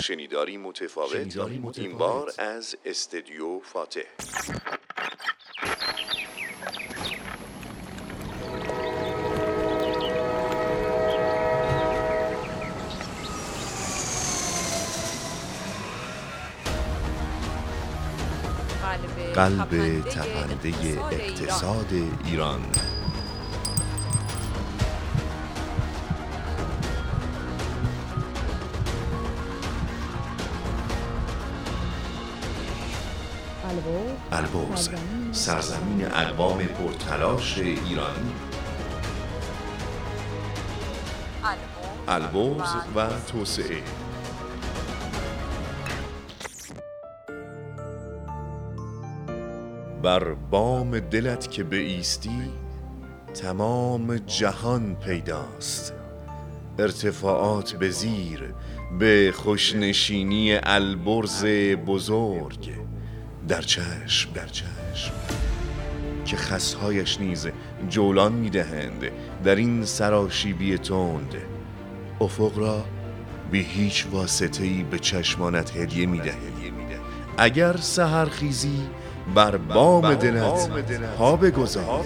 شنیداری متفاوت. این بار از استدیو فاتح. قلب تپنده اقتصاد ایران. البرز سرزمین اقوام پرتلاش ایران البرز و توسعه. بر بام دلت که ایستی تمام جهان پیداست. ارتفاعات به زیر به خوشنشینی البرز بزرگ. در چشم در چشم که خسهایش نیز جولان می‌دهند. در این سراشیبی تند افق را به هیچ واسطه ای به چشمانت هدیه میده اگر سهرخیزی بر بام دلت پا بگذار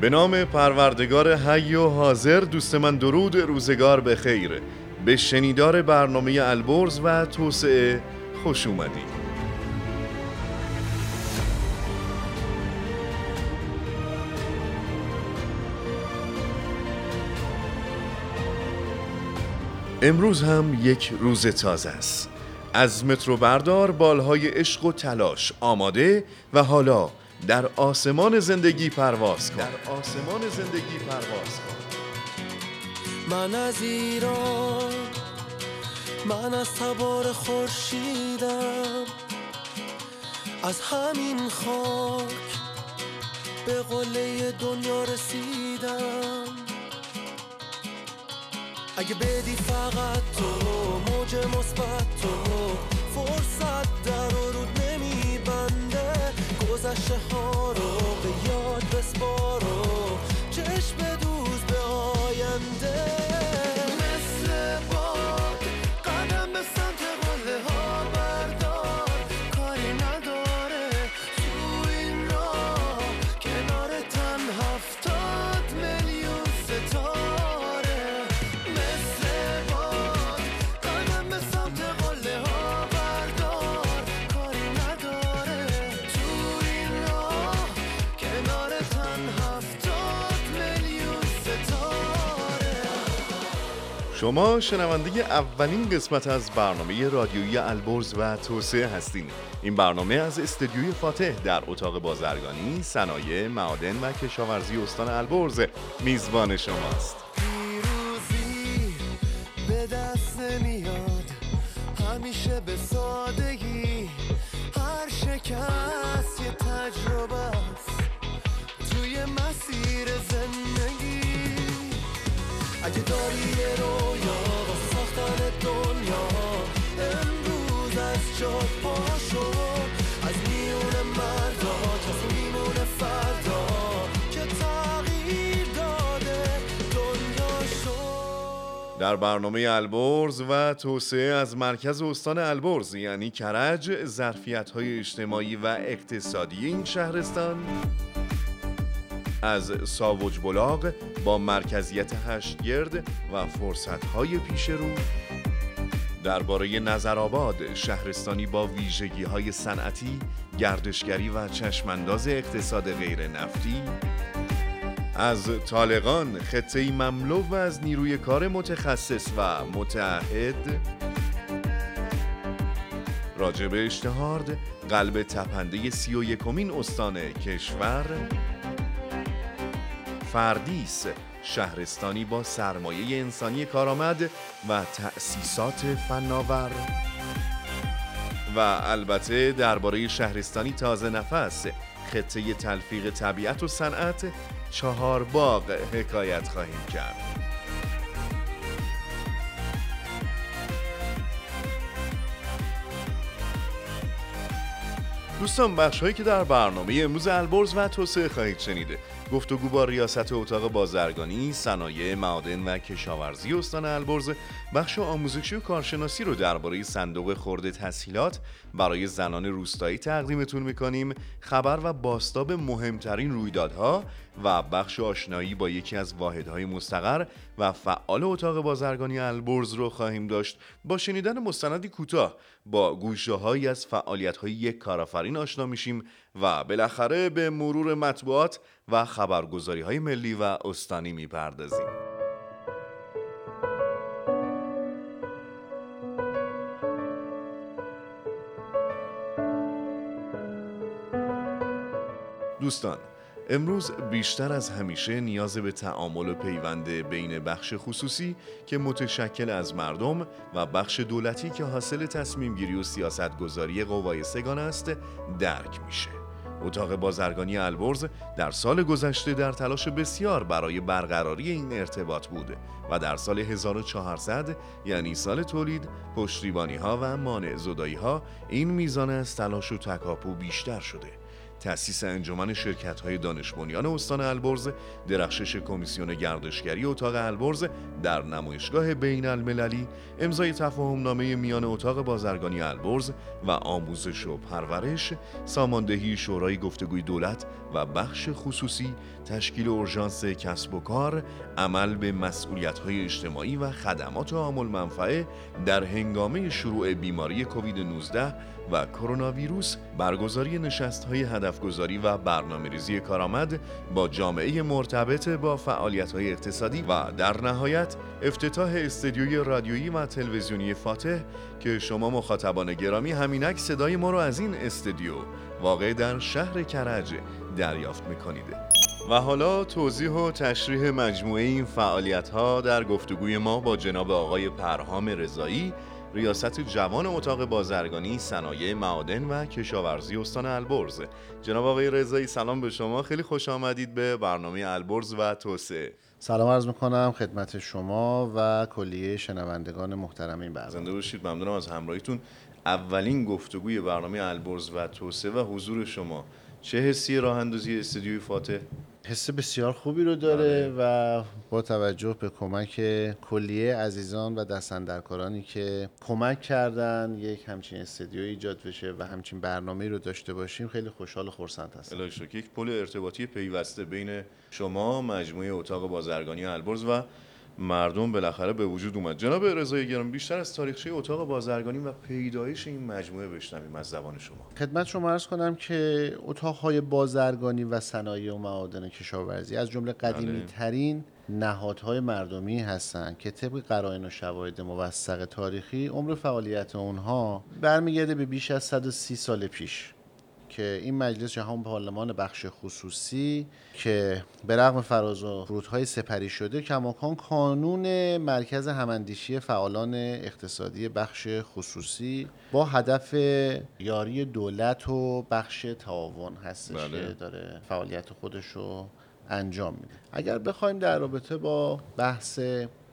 به نام پروردگار حی و حاضر دوست من درود روزگار به خیر. به شنیدار برنامه البرز و توسعه خوش اومدید امروز هم یک روز تازه است. از مترو بردار بالهای عشق و تلاش آماده و حالا در آسمان زندگی پرواز کن. در آسمان زندگی پرواز کن. من از ایران من از تبار خورشیدم از همین خاک به قله دنیا رسیدم. اگه بدی فقط تو موج مثبت تو فرصت در و رود نمیبنده گذشته ها رو شما شنونده اولین قسمت از برنامه رادیویی البرز و توسعه هستین. این برنامه از استدیوی فاتح در اتاق بازرگانی صنایع معادن و کشاورزی استان البرز میزبان شماست. پیروزی به هر شکست یه تجربه است. توی مسیر زندگی. اگه جاد پاشو از میون مردا میمونه فردا که تغییر داده دنیا شد. در برنامه البرز و توسعه از مرکز استان البرز یعنی کرج ظرفیت های اجتماعی و اقتصادی این شهرستان از ساوج بلاغ با مرکزیت هشتگرد و فرصتهای پیش رو درباره نظرآباد شهرستانی با ویژگی های صنعتی، گردشگری و چشمانداز اقتصاد غیر نفتی از طالقان خطه مملو و از نیروی کار متخصص و متعهد. راجب اشتهارد قلب تپنده سی و استان کشور. فردیس شهرستانی با سرمایه انسانی کارآمد و تأسیسات فناور. و البته درباره شهرستانی تازه نفس خطه تلفیق طبیعت و صنعت چهار باغ حکایت خواهیم کرد. دوستان بخش هایی که در برنامه امروز البرز و توسعه خواهید شنیده گفتگو با ریاست اتاق بازرگانی، صنایع معادن و کشاورزی استان البرز بخش آموزشی و کارشناسی رو درباره صندوق خورده تسهیلات برای زنان روستایی تقدیمتون می‌کنیم. خبر و باستاب مهمترین رویدادها و بخش آشنایی با یکی از واحدهای مستقر و فعال اتاق بازرگانی البرز رو خواهیم داشت. با شنیدن مستندی کوتاه با گوشه هایی از فعالیت های یک کارآفرین آشنا میشیم و بالاخره به مرور مطبوعات و خبرگزاری های ملی و استانی می‌پردازیم. دوستان امروز بیشتر از همیشه نیاز به تعامل و پیوند بین بخش خصوصی که متشکل از مردم و بخش دولتی که حاصل تصمیم گیری و سیاست گذاری قوای سگان است درک میشه. اتاق بازرگانی البرز در سال گذشته در تلاش بسیار برای برقراری این ارتباط بود و در سال 1400 یعنی سال تولید پشتیبانی ها و مانع زدایی ها این میزان از تلاش و تکاپو بیشتر شده تأسیس انجمن شرکت های دانش بنیان استان البرز، درخشش کمیسیون گردشگری اتاق البرز در نمایشگاه بین المللی، امضای تفاهم نامه میان اتاق بازرگانی البرز و آموزش و پرورش، ساماندهی شورای گفتگوی دولت و بخش خصوصی، تشکیل اورژانس کسب و کار، عمل به مسئولیت های اجتماعی و خدمات عامل منفعه در هنگامه شروع بیماری کووید 19 و کرونا ویروس برگزاری نشست های هدفگذاری و برنامه ریزی کارآمد با جامعه مرتبط با فعالیت های اقتصادی و در نهایت افتتاح استدیوی رادیویی و تلویزیونی فاتح که شما مخاطبان گرامی همینک صدای ما رو از این استدیو واقع در شهر کرج دریافت می‌کنید. و حالا توضیح و تشریح مجموعه این فعالیت ها در گفتگوی ما با جناب آقای پرهام رضایی ریاست جوان اتاق بازرگانی صنایع معادن و کشاورزی استان البرز. جناب آقای رضایی سلام به شما. خیلی خوش آمدید به برنامه البرز و توسعه. سلام عرض می‌کنم خدمت شما و کلیه شنوندگان محترم این برنامه. زنده باشید ممنونم از همراهیتون. اولین گفتگوی برنامه البرز و توسعه و حضور شما. چه حسی راه اندازی استودیوی فاتح؟ حس بسیار خوبی رو داره و با توجه به کمک کلیه عزیزان و دستندرکارانی که کمک کردن یک همچین استدیو ایجاد بشه و همچین برنامه رو داشته باشیم خیلی خوشحال و خرسند هستم. الهی یک پل ارتباطی پیوسته بین شما مجموعه اتاق بازرگانی البرز و مردم بالاخره به وجود اومد. جناب رضای گرام بیشتر از تاریخچه اتاق بازرگانی و پیدایش این مجموعه بشنویم از زبان شما. خدمت شما عرض کنم که اتاقهای بازرگانی و صنایع و معادن کشاورزی از جمله قدیمی ترین نهادهای مردمی هستند که طبق قرائن و شواهد موثق تاریخی عمر فعالیت اونها برمیگرده به بیش از 130 سال پیش. که این مجلس جهان پارلمان بخش خصوصی که به رغم فراز و فرودهای سپری شده کماکان کانون مرکز هماندیشی فعالان اقتصادی بخش خصوصی با هدف یاری دولت و بخش تعاون هستش بله. که داره فعالیت خودش رو انجام میده اگر بخوایم در رابطه با بحث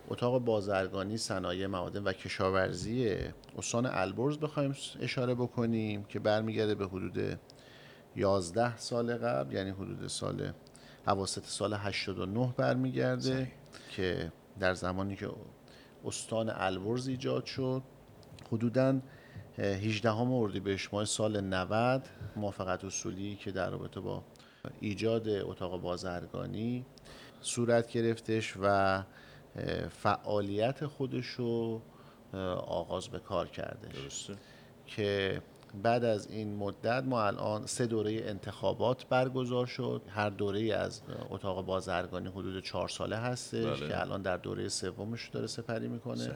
اتاق بازرگانی صنایع معادن و کشاورزی استان البرز بخوایم اشاره بکنیم که برمیگرده به حدود 11 سال قبل یعنی حدود سال حواست سال 89 برمیگرده که در زمانی که استان البرز ایجاد شد حدوداً 18 اردیبهشت ماه سال 90 موافقت اصولی که در رابطه با ایجاد اتاق بازرگانی صورت گرفتش و فعالیت خودش رو آغاز به کار کرده درسته. که بعد از این مدت ما الان سه دوره انتخابات برگزار شد هر دوره از اتاق بازرگانی حدود چهار ساله هستش بله. که الان در دوره سومش داره سپری می‌کنه صحیح.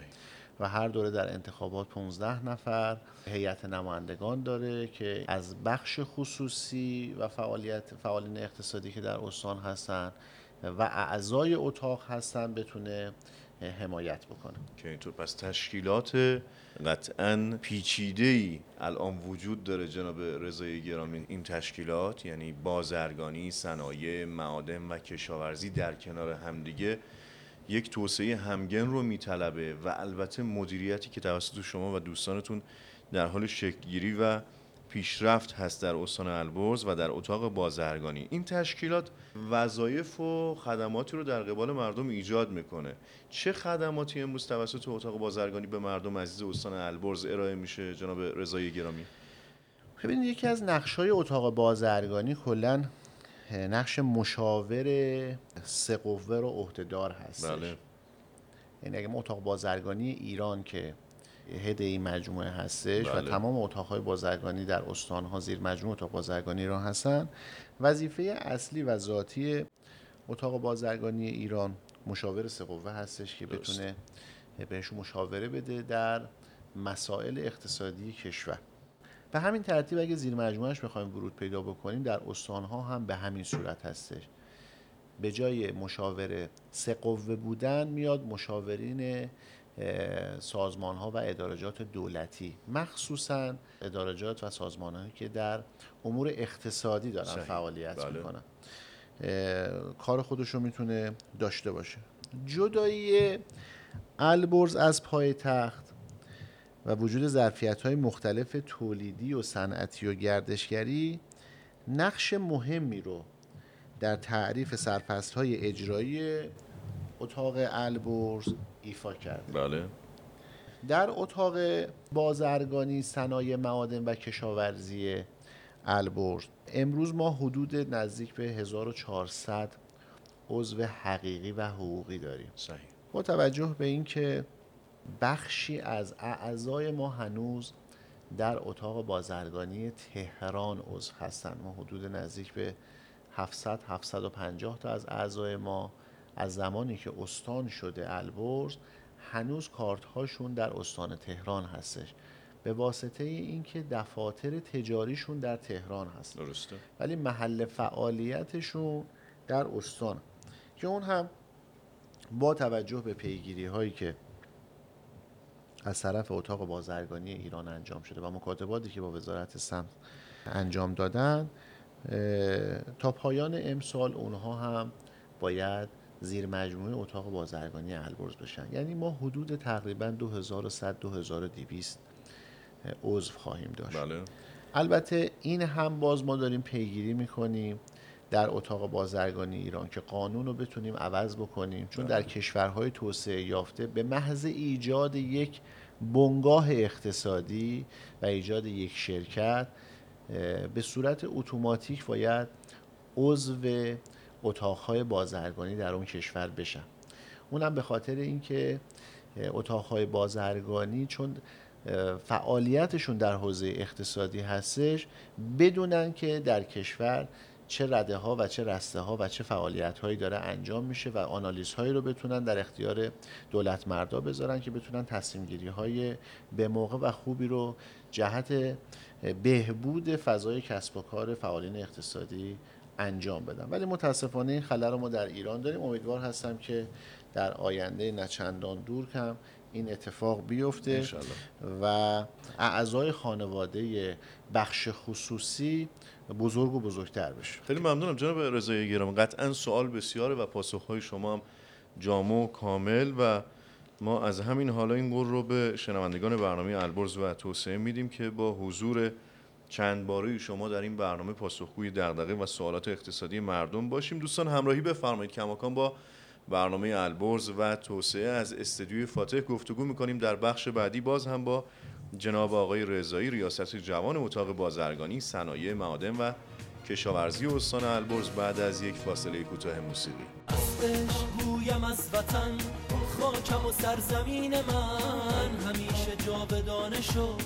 و هر دوره در انتخابات 15 نفر هیئت نمایندگان داره که از بخش خصوصی و فعالیت فعالین اقتصادی که در استان هستن و اعضای اتاق هستن بتونه حمایت بکنه. که اینطور. پس تشکیلات قطعا پیچیده ای الان وجود داره جناب رضای گرامی این تشکیلات. یعنی بازرگانی صنایع معادن و کشاورزی در کنار همدیگه یک توسعه همگن رو میطلبه و البته مدیریتی که توسط شما و دوستانتون در حال شکلگیری و پیشرفت هست در استان البرز و در اتاق بازرگانی. این تشکیلات وظایف و خدماتی رو در قبال مردم ایجاد می‌کنه. چه خدماتی امروز توسط اتاق بازرگانی به مردم عزیز استان البرز ارائه میشه جناب رضای گرامی؟ ببینید یکی از نقش های اتاق بازرگانی کلا نقش مشاور سه قوه رو عهدهدار هستش. بله. یعنی اگه ما اتاق بازرگانی ایران که هد این مجموعه هستش و بله. تمام اتاقهای بازرگانی در استانها زیر مجموعه اتاق بازرگانی ایران هستن وظیفه اصلی و ذاتی اتاق بازرگانی ایران مشاور سه قوه هستش که درست. بتونه بهشون مشاوره بده در مسائل اقتصادی کشور به همین ترتیب اگه زیر مجموعهش بخوایم ورود پیدا بکنیم در استانها هم به همین صورت هستش به جای مشاور سه قوه بودن میاد مشاورین سازمان ها و ادارجات دولتی مخصوصا ادارجات و سازمان هایی که در امور اقتصادی دارن صحیح. فعالیت بله. می‌کنن کار خودش رو می‌تونه داشته باشه جدایی البرز از پای تخت و وجود ظرفیت های مختلف تولیدی و صنعتی و گردشگری نقش مهمی رو در تعریف سرپست های اجرایی اتاق البرز ایفا کرده بله. در اتاق بازرگانی صنایع معادن و کشاورزی البرز امروز ما حدود نزدیک به 1400 عضو حقیقی و حقوقی داریم. صحیح. با توجه به اینکه بخشی از اعضای ما هنوز در اتاق بازرگانی تهران عضو هستند ما حدود نزدیک به 700 750 تا از اعضای ما از زمانی که استان شده البرز هنوز کارت هاشون در استان تهران هستش. به واسطه اینکه دفاتر تجاریشون در تهران هست. درسته. ولی محل فعالیتشون در استان. که اون هم با توجه به پیگیری هایی که از طرف اتاق بازرگانی ایران انجام شده و مکاتباتی که با وزارت سمت انجام دادن تا پایان امسال اونها هم باید زیر مجموعه اتاق بازرگانی البرز بشن. یعنی ما حدود تقریبا 2100 2200 عضو خواهیم داشت. بله. البته این هم باز ما داریم پیگیری می‌کنیم در اتاق بازرگانی ایران که قانون رو بتونیم عوض بکنیم. چون در کشورهای توسعه یافته به محض ایجاد یک بنگاه اقتصادی و ایجاد یک شرکت به صورت اتوماتیک باید عضو اتاقهای بازرگانی در اون کشور بشن. اونم به خاطر اینکه اتاقهای بازرگانی چون فعالیتشون در حوزه اقتصادی هستش بدونن که در کشور چه رده ها و چه رسته ها و چه فعالیت هایی داره انجام میشه و آنالیز هایی رو بتونن در اختیار دولت مردا بذارن که بتونن تصمیم گیری های به موقع و خوبی رو جهت بهبود فضای کسب و کار فعالین اقتصادی انجام بدن ولی متاسفانه این خلل رو ما در ایران داریم. امیدوار هستم که در آینده نچندان دور کم این اتفاق بیفته انشالله. و اعضای خانواده بخش خصوصی بزرگ و بزرگتر بشه. خیلی ممنونم جناب رضای گرامی. قطعا سوال بسیاره و پاسخهای شما هم جامع و کامل و ما از همین حالا این قول رو به شنوندگان برنامه البرز و توسعه میدیم که با حضور چند باره شما در این برنامه پاسخگوی دغدغه و سوالات اقتصادی مردم باشیم. دوستان همراهی بفرمایید. کماکان با برنامه البرز و توسعه از استدیوی فاتح گفتگو می‌کنیم. در بخش بعدی باز هم با جناب آقای رضایی ریاست جوان اتاق بازرگانی صنایع معادن و کشاورزی استان البرز بعد از یک فاصله کوتاه موسیقی. خاکم و سرزمین من همیشه جاودانه شد.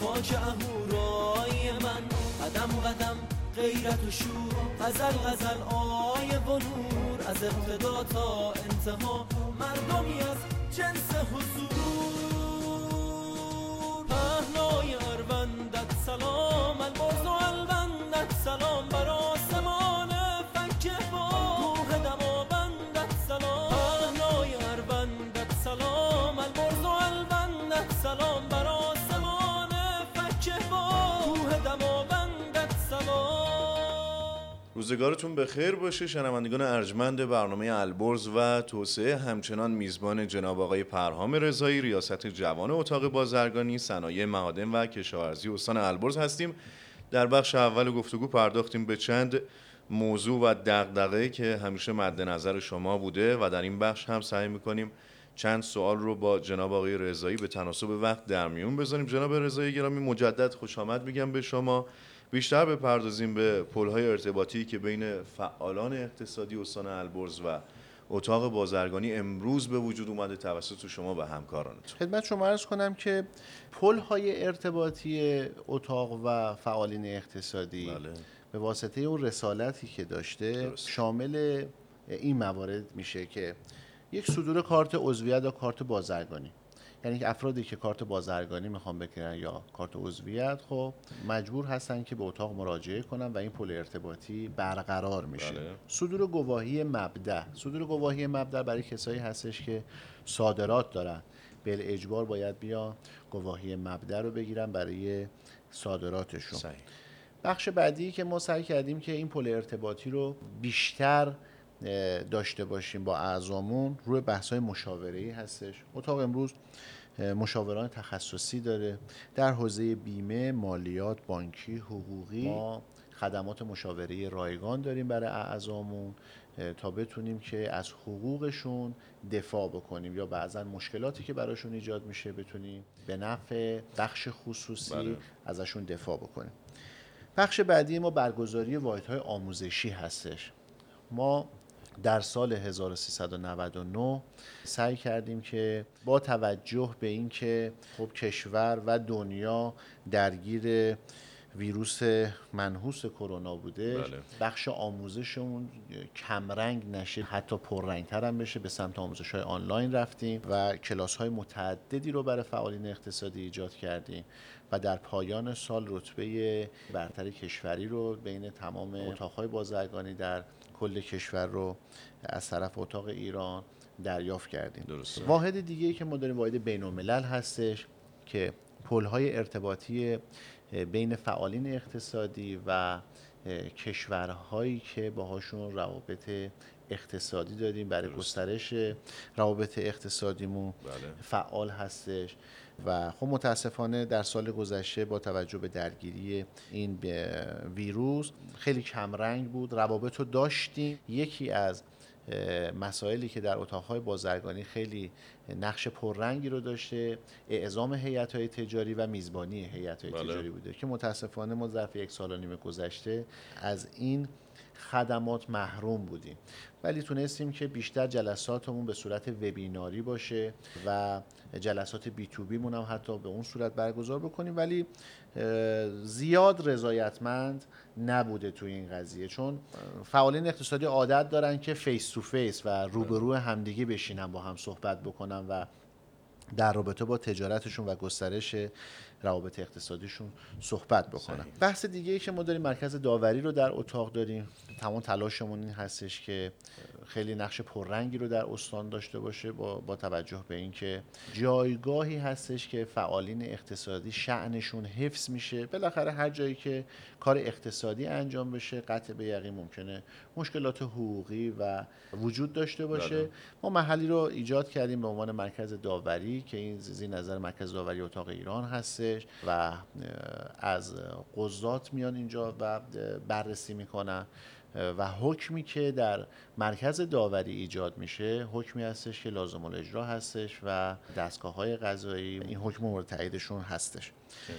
خاک اهورای من. قدم قدم غیرت و شور. غزل غزل آیه و نور. از ابتدا تا انتها مردمی از جنس حضور. پهنای اروندت سلام البرز و سلام. بر روزگارتون به خیر باشه. شنوندگان ارجمند برنامه البرز و توسعه همچنان میزبان جناب آقای پرهام رضایی ریاست جوان اتاق بازرگانی صنایع معادن و کشاورزی استان البرز هستیم. در بخش اول گفتگو پرداختیم به چند موضوع و دغدغه که همیشه مد نظر شما بوده و در این بخش هم سعی می‌کنیم چند سوال رو با جناب آقای رضایی به تناسب وقت در میون بذاریم. جناب رضایی گرامی مجدد خوش آمد میگم به شما. بیشتر بپردازیم به پلهای ارتباطی که بین فعالان اقتصادی استان البرز و اتاق بازرگانی امروز به وجود اومده توسط شما و همکارانتون خدمت شما عرض کنم که پل های ارتباطی اتاق و فعالین اقتصادی بله. به واسطه اون رسالتی که داشته درست. شامل این موارد میشه که یک صدور کارت عضویت یا کارت بازرگانی یعنی که افرادی که کارت بازرگانی می‌خوان بگیرن یا کارت عضویت خب مجبور هستن که به اتاق مراجعه کنن و این پل ارتباطی برقرار میشه. بله. صدور گواهی مبدع صدور گواهی مبدع برای کسایی هستش که صادرات دارن. بل اجبار باید بیان گواهی مبدع رو بگیرن برای صادراتشون. صحیح. بخش بعدی که ما سعی کردیم که این پل ارتباطی رو بیشتر داشته باشیم با اعضامون روی بحث های مشاوره هستش. اتاق امروز مشاوران تخصصی داره. در حوزه بیمه مالیات بانکی حقوقی ما خدمات مشاوره رایگان داریم برای اعضامون تا بتونیم که از حقوقشون دفاع بکنیم یا بعضا مشکلاتی که براشون ایجاد میشه بتونیم به نفع بخش خصوصی بله. ازشون دفاع بکنیم. بخش بعدی ما برگزاری واحدهای آموزشی هستش. ما در سال 1399 سعی کردیم که با توجه به اینکه خب کشور و دنیا درگیر ویروس منحوس کرونا بوده بله. بخش آموزشمون کمرنگ نشه حتی پررنگتر هم بشه به سمت آموزش های آنلاین رفتیم و کلاس های متعددی رو برای فعالین اقتصادی ایجاد کردیم و در پایان سال رتبه برتر کشوری رو بین تمام اتاقهای بازرگانی در کل کشور رو از طرف اتاق ایران دریافت کردیم درسته. واحد دیگه که ما داریم واحد بین الملل هستش که پلهای ارتباطی بین فعالین اقتصادی و کشورهایی که باهاشون روابط اقتصادی داریم برای درست. گسترش روابط اقتصادیمون بله فعال هستش و خب متاسفانه در سال گذشته با توجه به درگیری این به ویروس خیلی کمرنگ بود روابط رو داشتیم یکی از مسائلی که در اتاقهای بازرگانی خیلی نقش پررنگی رو داشته اعزام هیئت‌های تجاری و میزبانی هیئت‌های بله. تجاری بوده که متاسفانه ما ظرف یک سال و نیم گذشته از این خدمات محروم بودیم. ولی تونستیم که بیشتر جلساتمون به صورت وبیناری باشه و جلسات B to B مون هم حتی به اون صورت برگزار بکنیم. ولی زیاد رضایتمند نبوده توی این قضیه. چون فعالین اقتصادی عادت دارن که face to face و روبرو همدیگه بشینن با هم صحبت بکنن و در رابطه با تجارتشون و گسترش روابط اقتصادیشون صحبت بکنن صحیح. بحث دیگه ای که ما داریم مرکز داوری رو در اتاق داریم تمام تلاشمون این هستش که خیلی نقش پررنگی رو در استان داشته باشه با, با توجه به اینکه جایگاهی هستش که فعالین اقتصادی شعنشون حفظ میشه. بالاخره هر جایی که کار اقتصادی انجام بشه قطع به یقین ممکنه مشکلات حقوقی و وجود داشته باشه. بله. ما محلی رو ایجاد کردیم به عنوان مرکز داوری که این زیر نظر مرکز داوری اتاق ایران هستش و از قضات میان اینجا و بررسی می‌کنن. و حکمی که در مرکز داوری ایجاد میشه حکمی هستش که لازم الاجرا هستش و دستگاه های قضایی این حکم مورد تاییدشون هستش.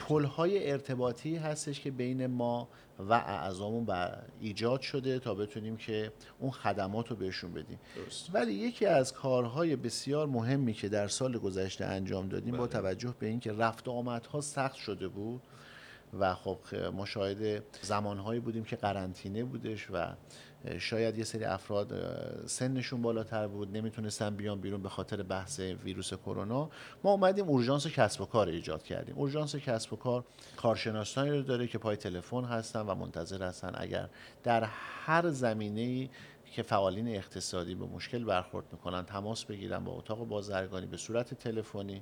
پل های ارتباطی هستش که بین ما و اعضامون بر ایجاد شده تا بتونیم که اون خدمات رو بهشون بدیم. درست. ولی یکی از کارهای بسیار مهمی که در سال گذشته انجام دادیم با بله. توجه به اینکه رفت و آمدها سخت شده بود و خب ما شاهد زمانهایی بودیم که قرنطینه بودش و شاید یه سری افراد سنشون بالاتر بود نمی‌تونستن بیان بیرون به خاطر بحث ویروس کرونا. ما اومدیم اورژانس کسب و کار ایجاد کردیم. اورژانس کسب و کار کارشناسانی رو داره که پای تلفن هستن و منتظر هستن اگر در هر زمینه که فعالین اقتصادی به مشکل برخورد می‌کنن تماس بگیرن با اتاق بازرگانی به صورت تلفنی.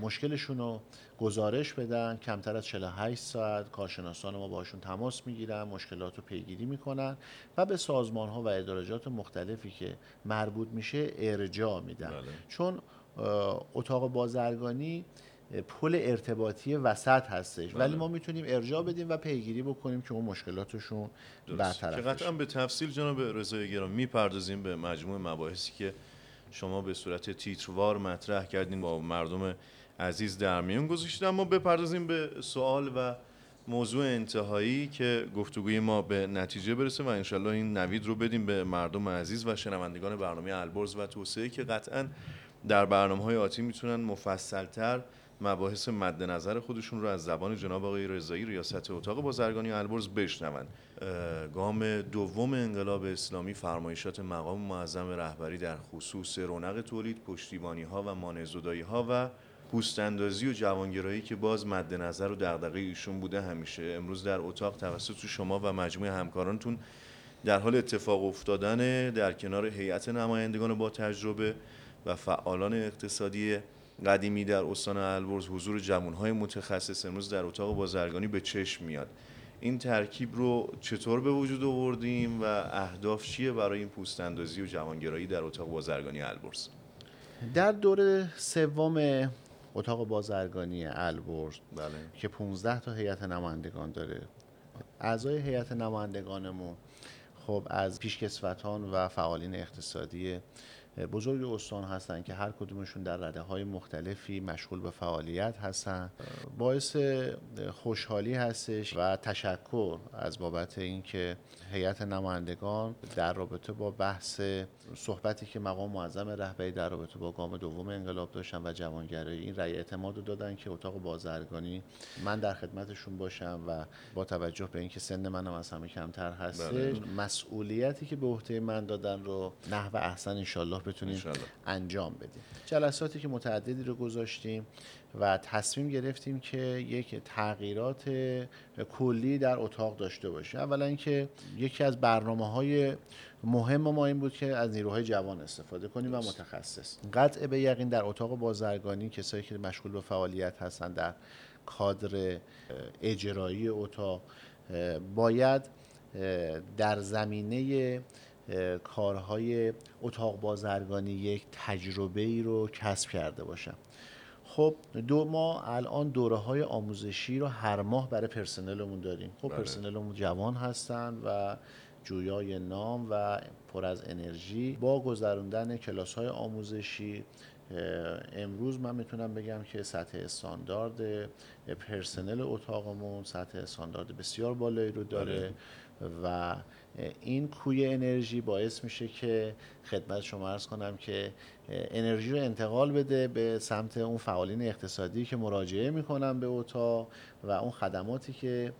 مشکلشون رو گزارش بدن کمتر از 48 ساعت کارشناسان ما باشون تماس می‌گیرن مشکلات رو پیگیری می‌کنن و به سازمان ها و ادارجات مختلفی که مربوط میشه ارجاع میدن بله. چون اتاق بازرگانی پل ارتباطی وسط هستش بله. ولی ما می‌تونیم ارجاع بدیم و پیگیری بکنیم که اون مشکلاتشون. که برطرف قطعا بشه به تفصیل جناب رضای گرامی می‌پردازیم به مجموع مباحثی که شما به صورت تیتروار مطرح کردین با مردم عزیز در میون گذاشتید. اما بپردازیم به سوال و موضوع انتهایی که گفتگوی ما به نتیجه برسه و انشالله این نوید رو بدیم به مردم عزیز و شنوندگان برنامه البرز و توسعه که قطعا در برنامه های آتی می‌تونن مفصلتر مباحث مد نظر خودشون رو از زبان جناب آقای رضایی ریاست اتاق بازرگانی البرز بشنوند. گام دوم انقلاب اسلامی فرمایشات مقام معظم رهبری در خصوص رونق تولید پشتیبانی ها و مانع ها و پوستاندازی و جوانگرایی که باز مد نظر و دغدغه ایشون بوده همیشه. امروز در اتاق توسط شما و مجموعه همکارانتون در حال اتفاق افتادن در کنار هیئت نمایندگان با تجربه و فعالان اقتصادی قدیمی در استان البرز حضور جوانهای متخصص امروز در اتاق بازرگانی به چشم میاد. این ترکیب رو چطور به وجود آوردیم و اهداف چیه برای این پوستاندازی و جوانگرایی در اتاق بازرگانی البرز؟ در دور سوم اتاق بازرگانی البرز بله. که 15 تا هیئت نمایندگان داره. اعضای هیئت نمایندگانمون خب از پیشکسوتان و فعالین اقتصادی بزرگ استان هستن که هر کدومشون در رده های مختلفی مشغول به فعالیت هستن باعث خوشحالی هستش و تشکر از بابت اینکه هیئت نمایندگان در رابطه با بحث صحبتی که مقام معظم رهبری در رابطه با گام دوم انقلاب داشتن و جوانگرایی این رأی اعتماد رو دادن که اتاق بازرگانی من در خدمتشون باشم و با توجه به اینکه سن منم از همه کمتر هستش بله. مسئولیتی که به عهده من دادن رو نحو احسن انشالله بتونیم. انجام بدیم. جلساتی که متعددی رو گذاشتیم و تصمیم گرفتیم که یک تغییرات کلی در اتاق داشته باشیم. اولا اینکه یکی از برنامه های مهم ما این بود که از نیروهای جوان استفاده کنیم و متخصص. قطع به یقین در اتاق بازرگانی کسایی که مشغول به فعالیت هستن در کادر اجرایی اتاق باید در زمینه کارهای اتاق بازرگانی یک تجربه ای رو کسب کرده باشم. خب دو ما الان دوره های آموزشی رو هر ماه برای پرسنلمون داریم. خب بله. پرسنلمون جوان هستن و جویای نام و پر از انرژی. با گذراندن کلاس های آموزشی امروز من می‌تونم بگم که سطح استاندارد پرسنل اتاقمون سطح استاندارد بسیار بالایی رو داره. و این کوی انرژی باعث میشه که خدمت شما ارز کنم که انرژی رو انتقال بده به سمت اون فعالین اقتصادی که مراجعه می‌کنن به اتاق و اون خدماتی که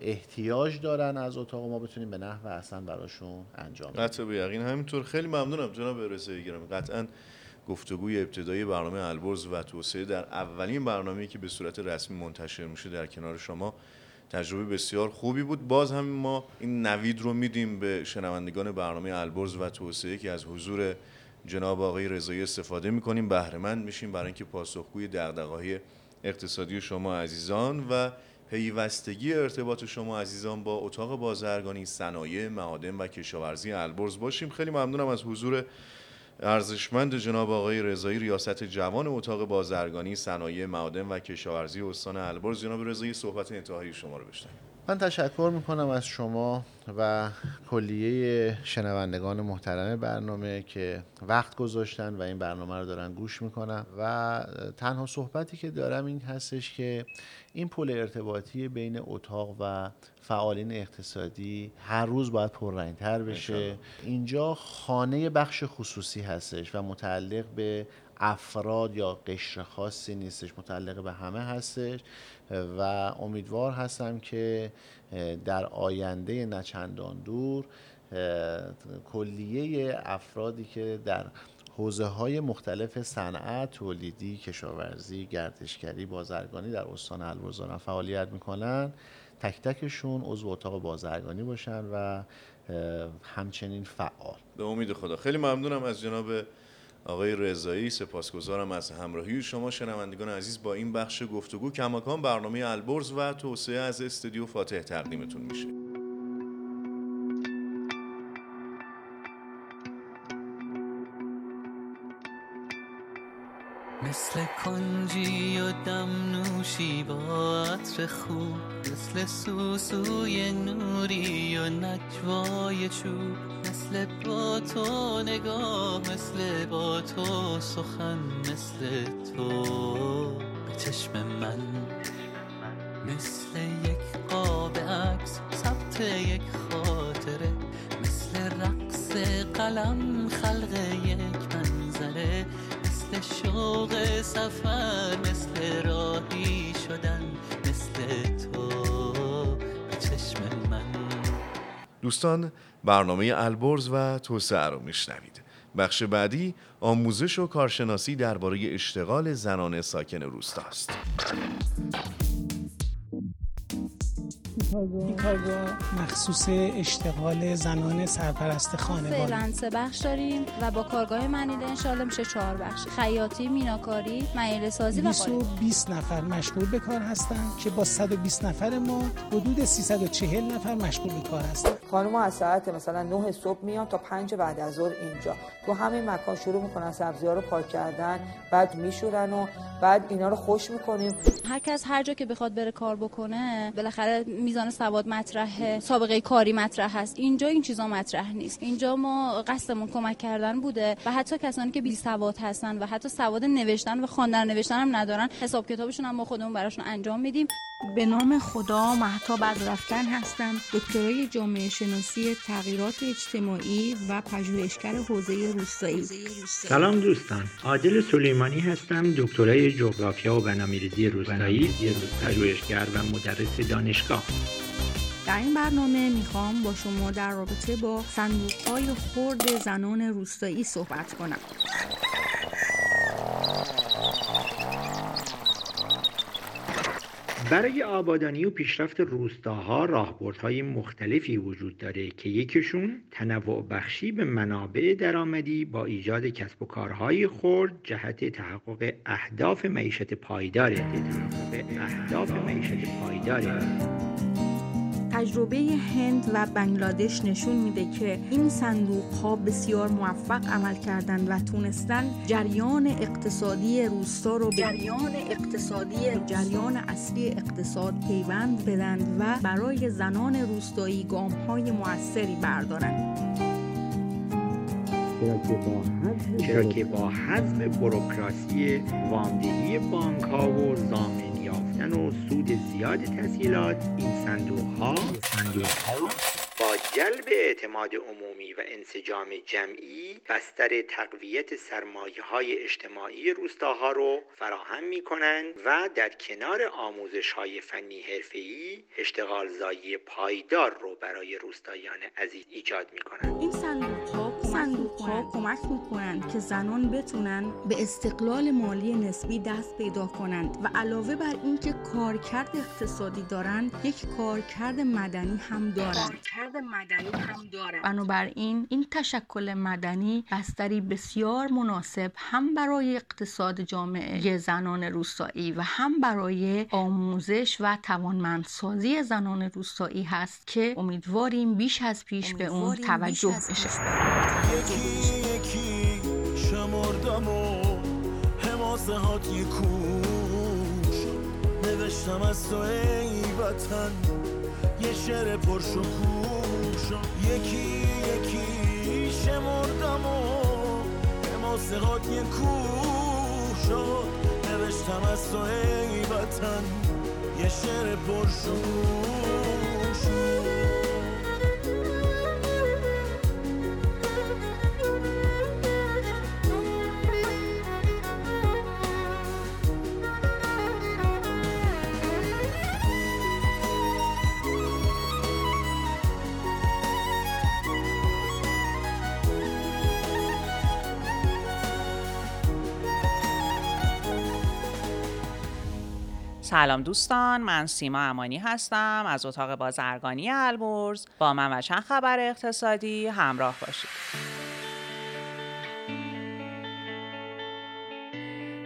احتیاج دارن از اتاق ما بتونیم به نحو احسن براشون انجام بدیم. قطع به یقین. همینطور خیلی ممنونم جناب رضایی گرامی قطعا گفتگوی ابتدایی برنامه البرز و توسعه در اولین برنامه‌ای که به صورت رسمی منتشر میشه در کنار شما تجربه بسیار خوبی بود. باز هم ما این نوید رو میدیم به شنوندگان برنامه البرز و توسعه که از حضور جناب آقای رضایی استفاده می‌کنیم. بهره مند میشیم برای اینکه پاسخگوی دغدغه‌های اقتصادی شما عزیزان و پیوستگی ارتباط شما عزیزان با اتاق بازرگانی صنایع معادن و کشاورزی البرز باشیم. خیلی ممنونم از حضور ارزشمند جناب آقای رضایی ریاست جوان اتاق بازرگانی صنایع معادن و کشاورزی استان البرز. جناب رضایی صحبت انتهایی شما رو بشنویم. من تشکر می‌کنم از شما و کلیه شنوندگان محترم برنامه که وقت گذاشتن و این برنامه رو دارن گوش می‌کنن. و تنها صحبتی که دارم این هستش که این پل ارتباطی بین اتاق و فعالین اقتصادی هر روز باید پررنگتر بشه. اینجا خانه بخش خصوصی هستش و متعلق به افراد یا قشر خاصی نیستش متعلق به همه هستش و امیدوار هستم که در آینده نچندان دور کلیه افرادی که در حوزه های مختلف صنعت، تولیدی، کشاورزی، گردشگری، بازرگانی در استان البرز دارن فعالیت می‌کنن تک تکشون عضو اتاق بازرگانی باشن و همچنین فعال. به امید خدا. خیلی ممنونم از جناب آقای رضایی. سپاسگزارم از همراهی شما. شنوندگان عزیز با این بخش گفتگو کماکان برنامه البرز و توسعه از استودیو فاتح تقدیمتون میشه. مثل کنجی و دم نوشی با عطر خوب مثل سوسوی نوری و نجوای چوب مثل با تو نگاه مثل با تو سخن مثل تو به چشم من مثل یک قاب عکس ثبت یک خاطره. سفر مثل راهی شدن مثل تو چشم من. دوستان برنامه البرز و توسعه رو میشنوید. بخش بعدی آموزش و کارشناسی درباره اشتغال زنان ساکن روستاست این کارگاه مخصوص اشتغال زنان سرپرست خانواده. فعلا سه بخش داریم و با کارگاه منیده انشالله میشه چهار بخش. خیاطی میناکاری معیله سازی و قالی. 220 نفر مشغول به کار هستند که با 120 نفر ما حدود 340 نفر مشغول به کار هستند خانم از ساعت مثلا 9 صبح میان تا 5 بعد از ظهر اینجا. تو همین مکان شروع می‌کنن سبزی ها رو پاک کردن بعد میشورن و بعد اینا رو خوش می‌کنیم. هر کس هر جا که بخواد بره کار بکنه بالاخره میزان سواد مطرحه سابقه کاری مطرح هست اینجا این چیزا مطرح نیست. اینجا ما قصدمون کمک کردن بوده و حتی کسانی که بی سواد هستن و حتی سواد نوشتن و خواندن نوشتن هم ندارن حساب کتابشون هم ما خودمون براشون انجام میدیم. به نام خدا محتاب رفتن هستم. دکترای جامعه شناسی تغییرات اجتماعی و پژوهشگر حوزه روستایی. سلام دوستان. عادل سلیمانی هستم دکترای جغرافیا و برنامه‌ریزی روستایی پژوهشگر و مدرس دانشگاه. در این برنامه می‌خوام با شما در رابطه با صندوق های خرد زنان روستایی صحبت کنم. برای آبادانی و پیشرفت روستاها راهبردهای مختلفی وجود داره که یکیشون تنوع بخشی به منابع درآمدی با ایجاد کسب و کارهای خرد جهت تحقق اهداف معیشت پایداره. تحقق اهداف معیشت پایداره. تجربه هند و بنگلادش نشون میده که این صندوق ها بسیار موفق عمل کردند و تونستن جریان اقتصادی روستا رو به جریان اقتصادی جریان اصلی اقتصاد پیوند بدن و برای زنان روستایی گام های موثری بردارند. چرا که با حذف بروکراسی وامدهی بانک ها و زامن یافتن و سود زیاد تسهیلات این صندوق ها با جلب اعتماد عمومی و انسجام جمعی بستر تقویت سرمایه های اجتماعی روستاها رو فراهم می کنند و در کنار آموزش های فنی حرفه‌ای اشتغال زایی پایدار رو برای روستایان عزیز ایجاد می کنند. این صندوق ها ها کمک می‌کنند که زنان بتونن به استقلال مالی نسبی دست پیدا کنند و علاوه بر اینکه کارکرد اقتصادی دارند یک کارکرد مدنی هم دارند کارکرد مدنی هم دارند بنابراین این تشکل مدنی بستری بسیار مناسب هم برای اقتصاد جامعه زنان روستایی و هم برای آموزش و توانمندسازی زنان روستایی هست که امیدواریم بیش از پیش به اون توجه بشه. نوشتم از تو ای وطن. یه شعر پرشکوش یکی یکی شمردم و حماسه هات یه کوش نوشتم از تو ای وطن. یه شعر پرشکوش سلام دوستان من سیما امانی هستم از اتاق بازرگانی البرز با من و چند خبر اقتصادی همراه باشید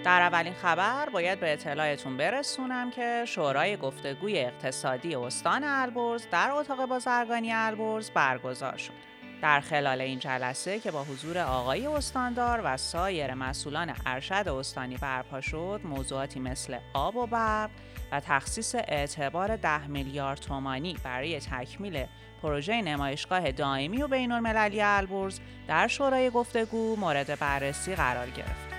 در اولین خبر باید به اطلاعتون برسونم که شورای گفتگوی اقتصادی استان البرز در اتاق بازرگانی البرز برگزار شد. در خلال این جلسه که با حضور آقای استاندار و سایر مسئولان ارشد استانی برپا شد موضوعاتی مثل آب و برق و تخصیص اعتبار ده میلیارد تومانی برای تکمیل پروژه نمایشگاه دائمی و بین المللی البرز در شورای گفتگو مورد بررسی قرار گرفت.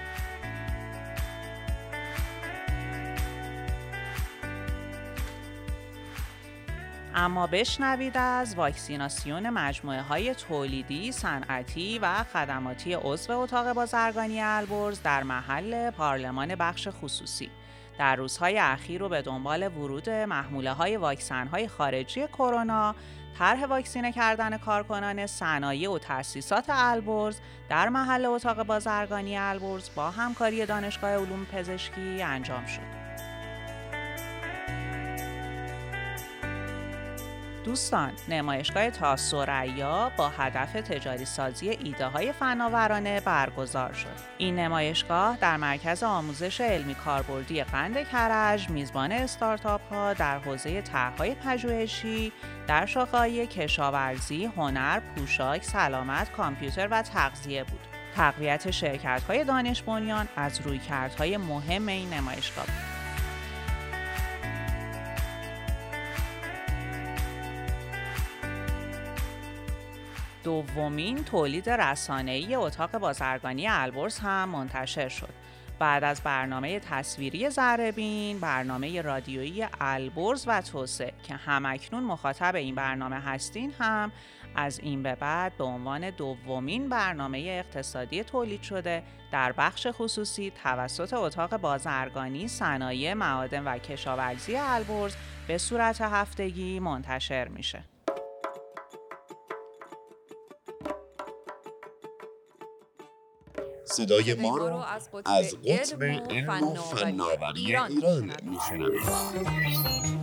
اما بشنوید از واکسیناسیون مجموعه های تولیدی، صنعتی و خدماتی عضو اتاق بازرگانی البرز در محل پارلمان بخش خصوصی در روزهای اخیر و به دنبال ورود محموله های واکسن های خارجی کرونا طرح واکسینه کردن کارکنان صنایع و تأسیسات البرز در محل اتاق بازرگانی البرز با همکاری دانشگاه علوم پزشکی انجام شد. دوستان نمایشگاه تاسوریا با هدف تجاری سازی ایده های فناورانه برگزار شد. این نمایشگاه در مرکز آموزش علمی کاربردی قند کرج میزبان استارتاپ ها در حوزه طرحهای پژوهشی در شاخه‌های کشاورزی هنر پوشاک سلامت کامپیوتر و تغذیه بود. تقویت شرکت های دانش بنیان از رویکردهای مهم این نمایشگاه بود. دومین تولید رسانه‌ای اتاق بازرگانی البرز هم منتشر شد. بعد از برنامه تصویری زربین، برنامه رادیویی البرز و توسه که همکنون مخاطب این برنامه هستین هم از این به بعد به عنوان دومین برنامه اقتصادی تولید شده در بخش خصوصی توسط اتاق بازرگانی صنایع معادن و کشاورزی البرز به صورت هفتگی منتشر میشه. صدای ما رو از قطب علم و فناوری ایران میشنوید.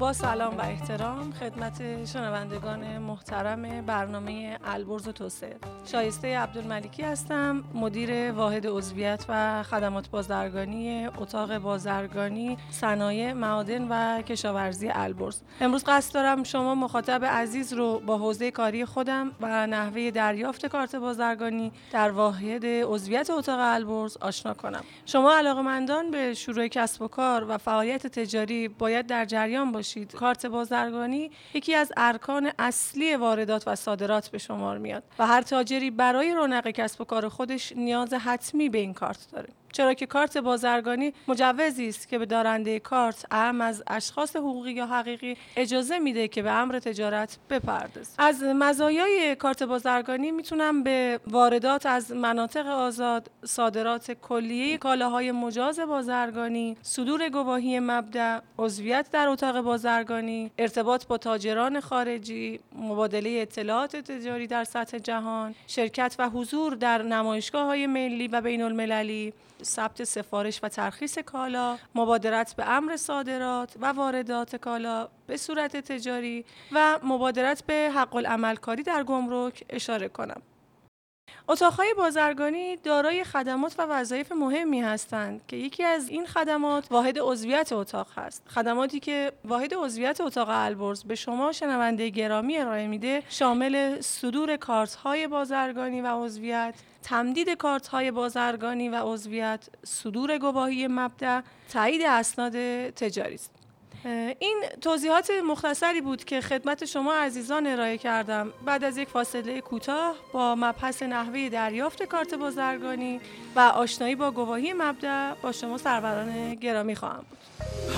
با سلام و احترام خدمت شنوندگان محترم برنامه البرز توسعه. شایسته عبدالملکی هستم مدیر واحد عضویت و خدمات بازرگانی اتاق بازرگانی صنایع معادن و کشاورزی البرز. امروز قصد دارم شما مخاطب عزیز رو با حوزه کاری خودم و نحوه دریافت کارت بازرگانی در واحد عضویت اتاق البرز آشنا کنم. شما علاقمندان به شروع کسب و کار و فعالیت تجاری باید در جریان باشید. کارت بازرگانی یکی از ارکان اصلی واردات و صادرات به شمار میاد و هر تاجری برای رونق کسب و کار خودش نیاز حتمی به این کارت داره. چرا که کارت بازرگانی مجوزی است که به دارنده کارت اهم از اشخاص حقوقی یا حقیقی اجازه میده که به امر تجارت بپردازه از مزایای کارت بازرگانی می‌تونم به واردات از مناطق آزاد صادرات کلیه کالاهای مجاز بازرگانی صدور گواهی مبدع عضویت در اتاق بازرگانی ارتباط با تاجران خارجی مبادله اطلاعات تجاری در سطح جهان شرکت و حضور در نمایشگاه های ملی و بین المللی ثبت سفارش و ترخیص کالا، مبادرت به امر صادرات و واردات کالا به صورت تجاری و مبادرت به حق العمل کاری در گمرک اشاره کنم. اتاقهای بازرگانی دارای خدمات و وظایف مهمی هستند که یکی از این خدمات واحد عضویت اتاق هست. خدماتی که واحد عضویت اتاق البرز به شما شنونده گرامی ارائه میده شامل صدور کارت های بازرگانی و عضویت تمدید کارت های بازرگانی و عضویت صدور گواهی مبدع تایید اسناد تجاری است. این توضیحات مختصری بود که خدمت شما عزیزان ارائه کردم. بعد از یک فاصله کوتاه با مبحث نحوه دریافت کارت بازرگانی و آشنایی با گواهی مبدع با شما سروران گرامی خواهم بود.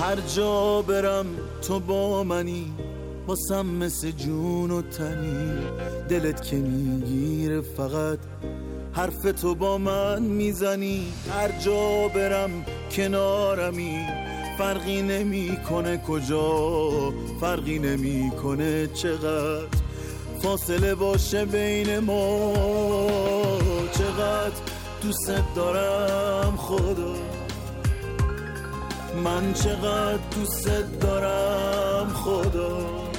هر جا برم تو با منی باسم مثل جون و تنی. دلت که می‌گیره فقط حرف تو با من می‌زنی. هر جا برم کنارمی فرقی نمی‌کنه کجا فرقی نمی‌کنه چقدر. فاصله باشه بین ما چقدر دوست دارم خدا. من چقدر دوست دارم خدا.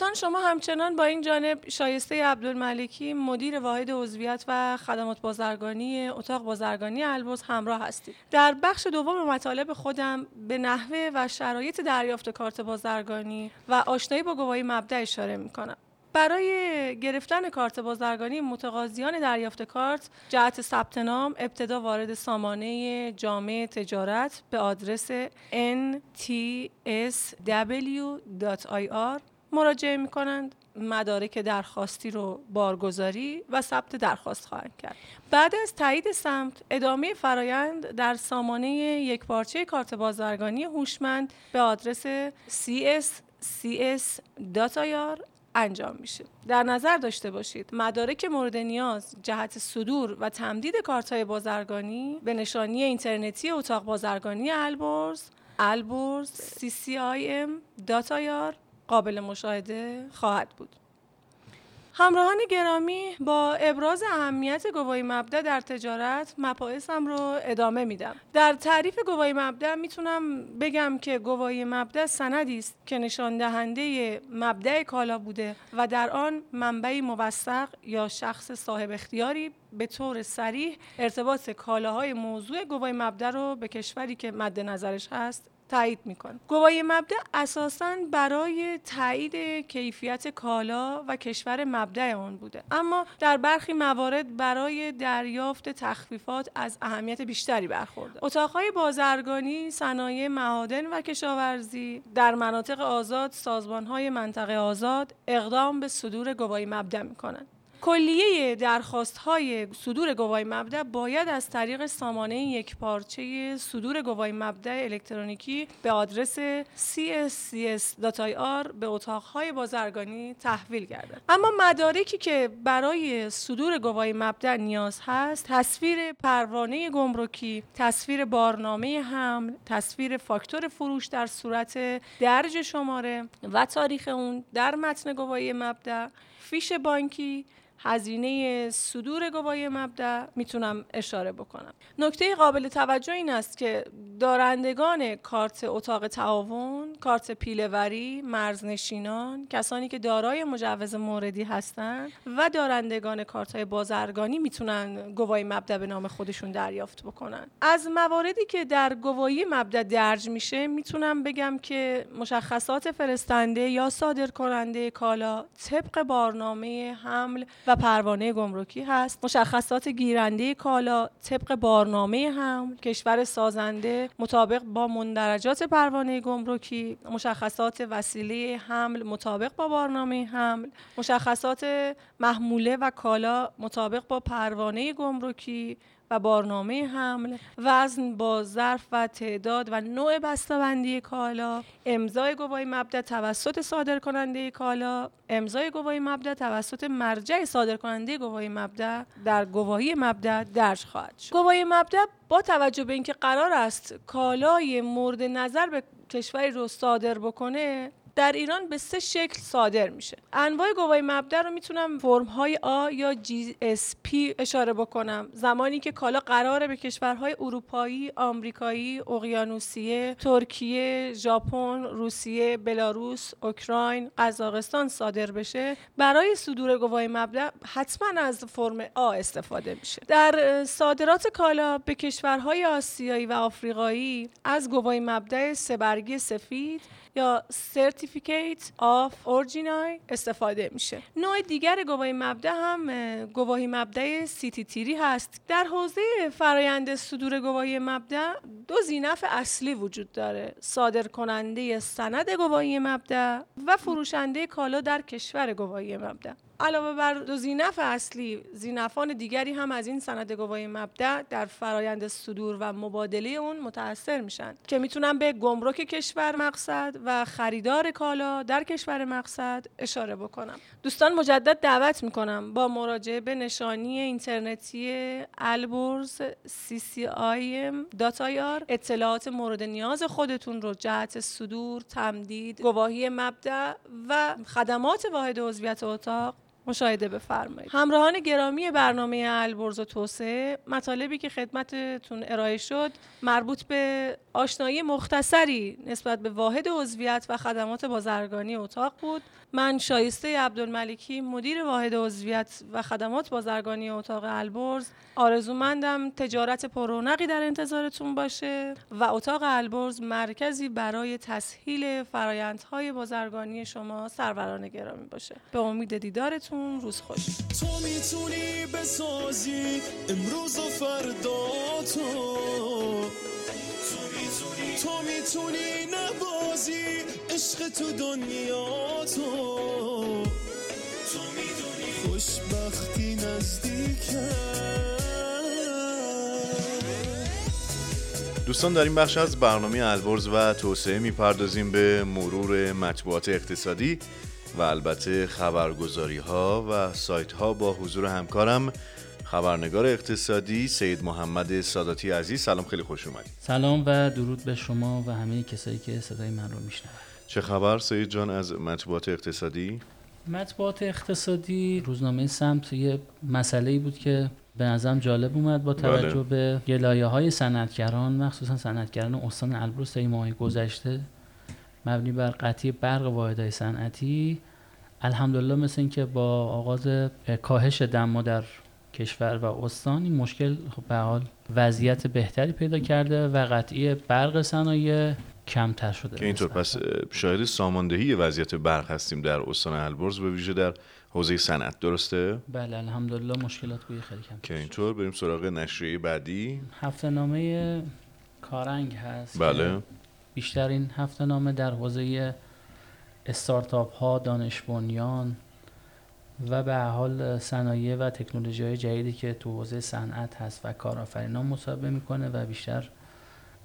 دوستان شما همچنان با این جانب شایسته عبدالملکی مدیر واحد عضویت و خدمات بازرگانی اتاق بازرگانی البرز همراه هستید. در بخش دوم مطالب خودم به نحوه و شرایط دریافت کارت بازرگانی و آشنایی با گواهی مبدع اشاره می‌کنم. برای گرفتن کارت بازرگانی متقاضیان دریافت کارت جهت ثبت نام ابتدا وارد سامانه جامعه تجارت به آدرس ntsw.ir مراجعه می کنند مدارک درخواستی رو بارگذاری و ثبت درخواست خواهند کرد. بعد از تایید سمت ادامه فرایند در سامانه یک پارچه کارت بازرگانی هوشمند به آدرس cscs.ir انجام میشه. در نظر داشته باشید مدارک مورد نیاز جهت صدور و تمدید کارت های بازرگانی به نشانی اینترنتی اتاق بازرگانی البرز البرز ccim.ir قابل مشاهده خواهد بود. همراهان گرامی با ابراز اهمیت گواهی مبدع در تجارت مباحثم رو ادامه میدم. در تعریف گواهی مبدع می‌تونم بگم که گواهی مبدع سندی است که نشان دهنده مبدع کالا بوده و در آن منبعی موثق یا شخص صاحب اختیاری به طور سریح ارتباط کالاهای موضوع گواهی مبدع رو به کشوری که مد نظرش هست تایید می‌کنه. گواهی مبدع اساسا برای تایید کیفیت کالا و کشور مبدع آن بوده. اما در برخی موارد برای دریافت تخفیفات از اهمیت بیشتری برخورده. اتاقهای بازرگانی صنایع معادن و کشاورزی در مناطق آزاد سازمانهای منطقه آزاد اقدام به صدور گواهی مبدع می‌کنند. کلیه درخواست های صدور گواهی مبدع باید از طریق سامانه یک پارچه صدور گواهی مبدع الکترونیکی به آدرس cscs.ir به اتاقهای بازرگانی تحویل گردد. اما مدارکی که برای صدور گواهی مبدع نیاز هست تصویر پروانه گمرکی تصویر بارنامه حمل تصویر فاکتور فروش در صورت درج شماره و تاریخ اون در متن گواهی مبدع فیش بانکی هزینه صدور گواهی مبدع می‌تونم اشاره بکنم. نکته قابل توجه این است که دارندگان کارت اتاق تعاون کارت پیلهوری مرزنشینان کسانی که دارای مجوز موردی هستند و دارندگان کارت های بازرگانی می‌تونن گواهی مبدع به نام خودشون دریافت بکنن. از مواردی که در گواهی مبدع درج میشه می‌تونم بگم که مشخصات فرستنده یا صادر کننده کالا طبق بارنامه حمل و پروانه گمرکی هست. مشخصات گیرنده کالا طبق بارنامه هم کشور سازنده مطابق با مندرجات پروانه گمرکی مشخصات وسیله حمل مطابق با بارنامه حمل مشخصات محموله و کالا مطابق با پروانه گمرکی و بارنامه حمل وزن با ظرف و تعداد و نوع بسته‌بندی کالا امضای گواهی مبدع توسط صادر کننده کالا امضای گواهی مبدع توسط مرجع صادر کننده گواهی مبدع در گواهی مبدع درج خواهد شد. گواهی مبدع با توجه به اینکه قرار است کالای مورد نظر به کشوری رو صادر بکنه در ایران به سه شکل صادر میشه. انواع گواهی مبدا رو می‌تونم فرم های A یا GSP اشاره بکنم. زمانی که کالا قراره به کشورهای اروپایی آمریکایی اقیانوسیه ترکیه ژاپن روسیه بلاروس اوکراین قزاقستان صادر بشه. برای صدور گواهی مبدا حتما از فرم A استفاده میشه. در صادرات کالا به کشورهای آسیایی و آفریقایی از گواهی مبدا سه برگی سفید یا Certificate of Origin استفاده میشه. نوع دیگر گواهی مبدع هم گواهی مبدع سیتی تیری هست. در حوزه فرایند صدور گواهی مبدع دو زینف اصلی وجود داره. صادر کننده سند گواهی مبدع و فروشنده کالا در کشور گواهی مبدع علاوه بر زینف اصلی زینفان دیگری هم از این سند گواهی مبدع در فرایند صدور و مبادله اون متاثر میشن که می‌تونم به گمرک کشور مقصد و خریدار کالا در کشور مقصد اشاره بکنم. دوستان مجدد دعوت می‌کنم با مراجعه به نشانی اینترنتی البرز ccim.ir اطلاعات مورد نیاز خودتون رو جهت صدور، تمدید، گواهی مبدع و خدمات واحد عضویت اتاق مشاهده بفرمایید. همراهان گرامی برنامه البرز و توسعه مطالبی که خدمتتون ارائه شد مربوط به آشنایی مختصری نسبت به واحد عضویت و خدمات بازرگانی اتاق بود. من شایسته عبدالملکی مدیر واحد عضویت و خدمات بازرگانی اتاق البرز آرزومندم تجارت پرونقی در انتظارتون باشه و اتاق البرز مرکزی برای تسهیل فرایندهای بازرگانی شما سروران گرامی باشه. به امید دیدارتون روز خوش. تو می‌تونی بسازی امروز و فردا تو می‌تونی نبازی عشق تو دنیا تو. تو می‌دونی خوشبختی نزدیکه دوستان در این بخش از برنامه البرز و توسعه می‌پردازیم به مرور مطبوعات اقتصادی و البته خبرگزاری ها و سایت ها با حضور همکارم خبرنگار اقتصادی سید محمد ساداتی عزیز سلام خیلی خوش اومدید. سلام و درود به شما و همه کسایی که صدای من رو میشنون. چه خبر سید جان از مطبوعات اقتصادی؟ مطبوعات اقتصادی روزنامه سمت یه مسئله بود که به نظرم جالب اومد با توجه بله. به گلایه های صنعتگران مخصوصا صنعتگران استان البرز طی ماه گذشته مبنی بر قطعی برق واحدهای صنعتی. الحمدلله مثل اینکه با آغاز کاهش دما در کشور و استان این مشکل خب به حال وضعیت بهتری پیدا کرده و قطعی برق صنایع کمتر شده. که اینطور پس اه، شاهد ساماندهی وضعیت برق هستیم در استان البرز به ویژه در حوزه صنعت درسته؟ بله الحمدلله مشکلات بوی خیلی کم که اینطور بریم سراغ نشریه بعدی. هفته نامه کارنگ هست بله. که بیشتر این هفته نامه در حوزه استارتاپ ها دانش بنیان و به حال صنایع و تکنولوژی های جدیدی که تو حوزه صنعت هست و کارآفرینان مصاحبه می‌کنه و بیشتر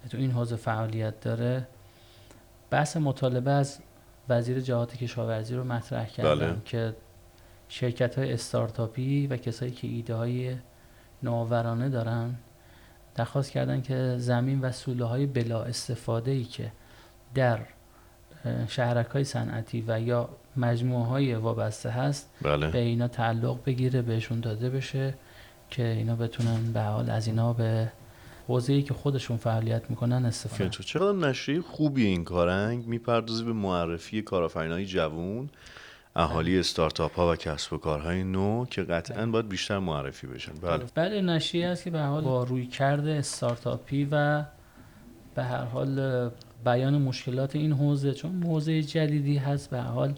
تو این حوزه فعالیت داره بحث مطالبه از وزیر جهات کشاورزی رو مطرح کردم بله. که شرکت های استارتاپی و کسایی که ایده های نوآورانه دارن درخواست کردن که زمین و سوله های بلا استفاده ای که در شهرک های صنعتی و یا مجموعه های وابسته هست بله. به اینا تعلق بگیره بهشون داده بشه که اینا بتونن به حال از اینا به حوزه ای که خودشون فعالیت می‌کنن استفاده اینطور. چقدر نشریه خوبی این کارنگ می‌پردازه به معرفی کارآفرینای جوون اهالی استارتاپ ها و کسب و کارهای نو که قطعا باید بیشتر معرفی بشن بله بله نشریه است که به حال با روی کرده استارتاپی و به هر حال بیان مشکلات این حوزه. چون حوزه جدیدی هست به حال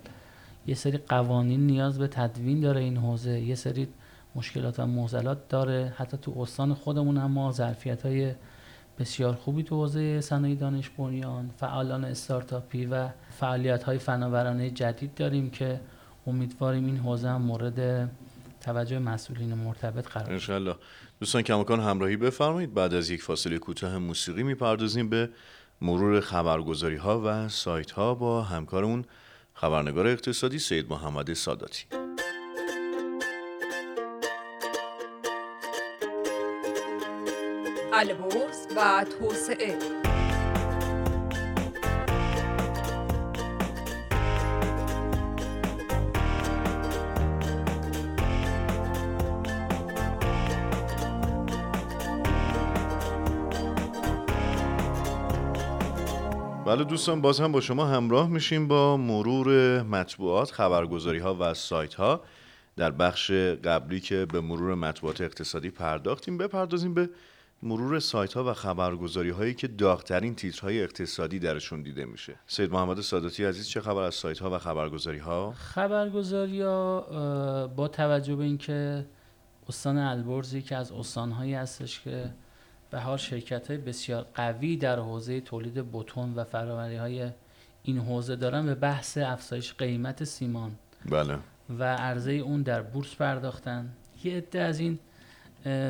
یه سری قوانین نیاز به تدوین داره این حوزه. یه سری مشکلات و معضلات داره. حتی تو استان خودمون هم ما ظرفیت های بسیار خوبی تو حوزه صنایع دانش بنیان فعالان استارتاپی و فعالیت های فناورانه جدید داریم که امیدواریم این حوزه هم مورد توجه مسئولین مرتبط قرار. انشالله دوستان کماکان همراهی بفرمایید. بعد از یک فاصله کوتاه موسیقی می‌پردازیم به مرور خبرگزاری ها و سایت ها با همکارمون خبرنگار اقتصادی سید محمد ساداتی. البرز و توسعه. بله دوستان باز هم با شما همراه میشیم با مرور مطبوعات خبرگزاری ها و سایت ها در بخش قبلی که به مرور مطبوعات اقتصادی پرداختیم بپردازیم به مرور سایت ها و خبرگزاری هایی که داغترین تیترهای اقتصادی درشون دیده میشه. سید محمد ساداتی عزیز چه خبر از سایت ها و خبرگزاری ها خبرگزاری ها با توجه به اینکه استان البرز یکی از استانهایی هستش که به حال شرکت های بسیار قوی در حوزه تولید بتون و فراوری های این حوزه دارن به بحث افزایش قیمت سیمان. بله. و عرضه اون در بورس پرداختن. یه عده از این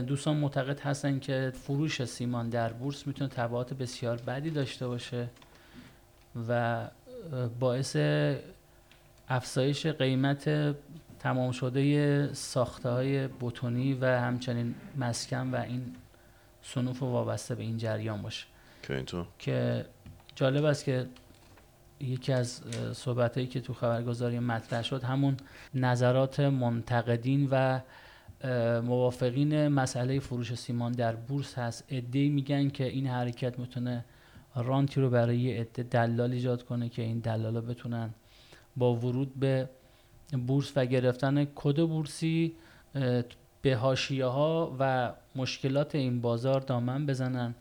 دوستان معتقد هستن که فروش سیمان در بورس می‌تونه تبعات بسیار بدی داشته باشه و باعث افزایش قیمت تمام شده ساخته های بتونی و همچنین مسکن و این صنوف وابسته به این جریان باشه. که اینطور؟ که جالب است که یکی از صحبت هایی که تو خبرگزاری مطرح شد همون نظرات منتقدین و موافقین مسئله فروش سیمان در بورس هست. عده میگن که این حرکت می‌تونه رانتی رو برای عده دلال ایجاد کنه که این دلالا بتونن با ورود به بورس و گرفتن کد بورسی به حاشیه ها و مشکلات این بازار دامن بزنن